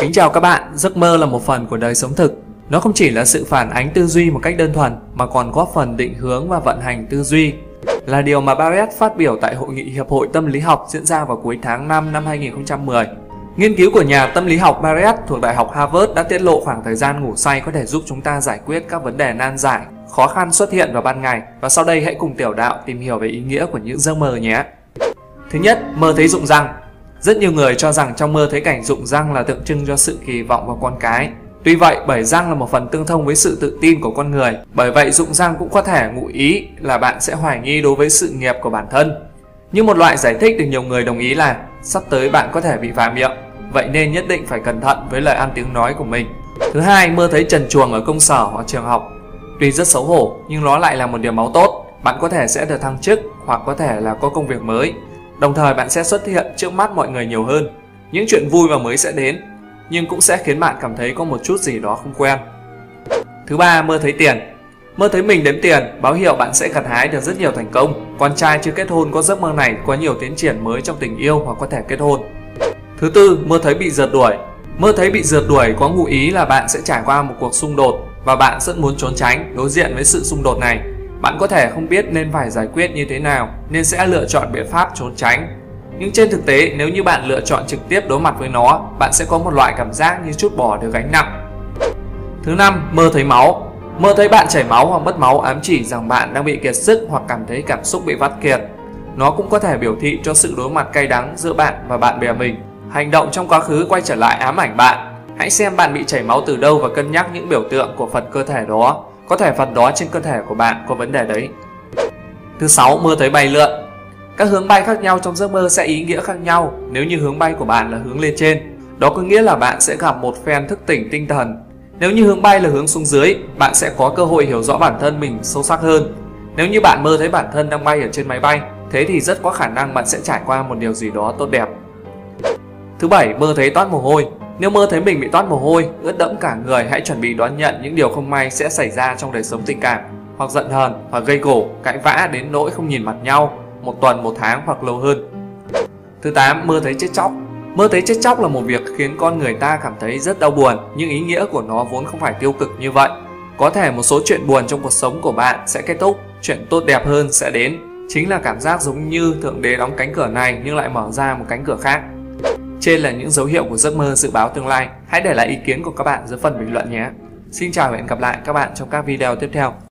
Kính chào các bạn, giấc mơ là một phần của đời sống thực. Nó không chỉ là sự phản ánh tư duy một cách đơn thuần mà còn góp phần định hướng và vận hành tư duy. Là điều mà Barrett phát biểu tại hội nghị Hiệp hội Tâm lý học diễn ra vào cuối tháng 5 năm 2010. Nghiên cứu của nhà tâm lý học Barrett thuộc Đại học Harvard đã tiết lộ khoảng thời gian ngủ say có thể giúp chúng ta giải quyết các vấn đề nan giải, khó khăn xuất hiện vào ban ngày và sau đây hãy cùng tiểu đạo tìm hiểu về ý nghĩa của những giấc mơ nhé. Thứ nhất, mơ thấy rụng răng. Rất nhiều người cho rằng trong mơ thấy cảnh rụng răng là tượng trưng cho sự kỳ vọng vào con cái. Tuy vậy, bởi răng là một phần tương thông với sự tự tin của con người, bởi vậy rụng răng cũng có thể ngụ ý là bạn sẽ hoài nghi đối với sự nghiệp của bản thân. Nhưng một loại giải thích được nhiều người đồng ý là sắp tới bạn có thể bị vả miệng, vậy nên nhất định phải cẩn thận với lời ăn tiếng nói của mình. Thứ hai, mơ thấy trần chuồng ở công sở hoặc trường học. Tuy rất xấu hổ, nhưng nó lại là một điều máu tốt. Bạn có thể sẽ được thăng chức hoặc có thể là có công việc mới Đồng thời bạn sẽ xuất hiện trước mắt mọi người nhiều hơn. Những chuyện vui và mới sẽ đến, nhưng cũng sẽ khiến bạn cảm thấy có một chút gì đó không quen. Thứ ba, mơ thấy tiền. Mơ thấy mình đếm tiền, báo hiệu bạn sẽ gặt hái được rất nhiều thành công. Con trai chưa kết hôn có giấc mơ này có nhiều tiến triển mới trong tình yêu hoặc có thể kết hôn. Thứ tư, mơ thấy bị rượt đuổi. Mơ thấy bị rượt đuổi có ngụ ý là bạn sẽ trải qua một cuộc xung đột và bạn rất muốn trốn tránh đối diện với sự xung đột này bạn có thể không biết nên phải giải quyết như thế nào nên sẽ lựa chọn biện pháp trốn tránh. Nhưng trên thực tế nếu như bạn lựa chọn trực tiếp đối mặt với nó, bạn sẽ có một loại cảm giác như chút bỏ được gánh nặng. Thứ năm, mơ thấy máu. Mơ thấy bạn chảy máu hoặc mất máu ám chỉ rằng bạn đang bị kiệt sức hoặc cảm thấy cảm xúc bị vắt kiệt. Nó cũng có thể biểu thị cho sự đối mặt cay đắng giữa bạn và bạn bè mình. Hành động trong quá khứ quay trở lại ám ảnh bạn. Hãy xem bạn bị chảy máu từ đâu và cân nhắc những biểu tượng của phần cơ thể đó có thể phần đó trên cơ thể của bạn có vấn đề đấy. Thứ sáu, mơ thấy bay lượn. Các hướng bay khác nhau trong giấc mơ sẽ ý nghĩa khác nhau. Nếu như hướng bay của bạn là hướng lên trên, đó có nghĩa là bạn sẽ gặp một phen thức tỉnh tinh thần. Nếu như hướng bay là hướng xuống dưới, bạn sẽ có cơ hội hiểu rõ bản thân mình sâu sắc hơn. Nếu như bạn mơ thấy bản thân đang bay ở trên máy bay, thế thì rất có khả năng bạn sẽ trải qua một điều gì đó tốt đẹp. Thứ bảy, mơ thấy toát mồ hôi. Nếu mơ thấy mình bị toát mồ hôi, ướt đẫm cả người, hãy chuẩn bị đón nhận những điều không may sẽ xảy ra trong đời sống tình cảm, hoặc giận hờn, hoặc gây gổ, cãi vã đến nỗi không nhìn mặt nhau, một tuần, một tháng hoặc lâu hơn. Thứ 8. Mơ thấy chết chóc Mơ thấy chết chóc là một việc khiến con người ta cảm thấy rất đau buồn, nhưng ý nghĩa của nó vốn không phải tiêu cực như vậy. Có thể một số chuyện buồn trong cuộc sống của bạn sẽ kết thúc, chuyện tốt đẹp hơn sẽ đến. Chính là cảm giác giống như Thượng Đế đóng cánh cửa này nhưng lại mở ra một cánh cửa khác. Trên là những dấu hiệu của giấc mơ dự báo tương lai. Hãy để lại ý kiến của các bạn dưới phần bình luận nhé. Xin chào và hẹn gặp lại các bạn trong các video tiếp theo.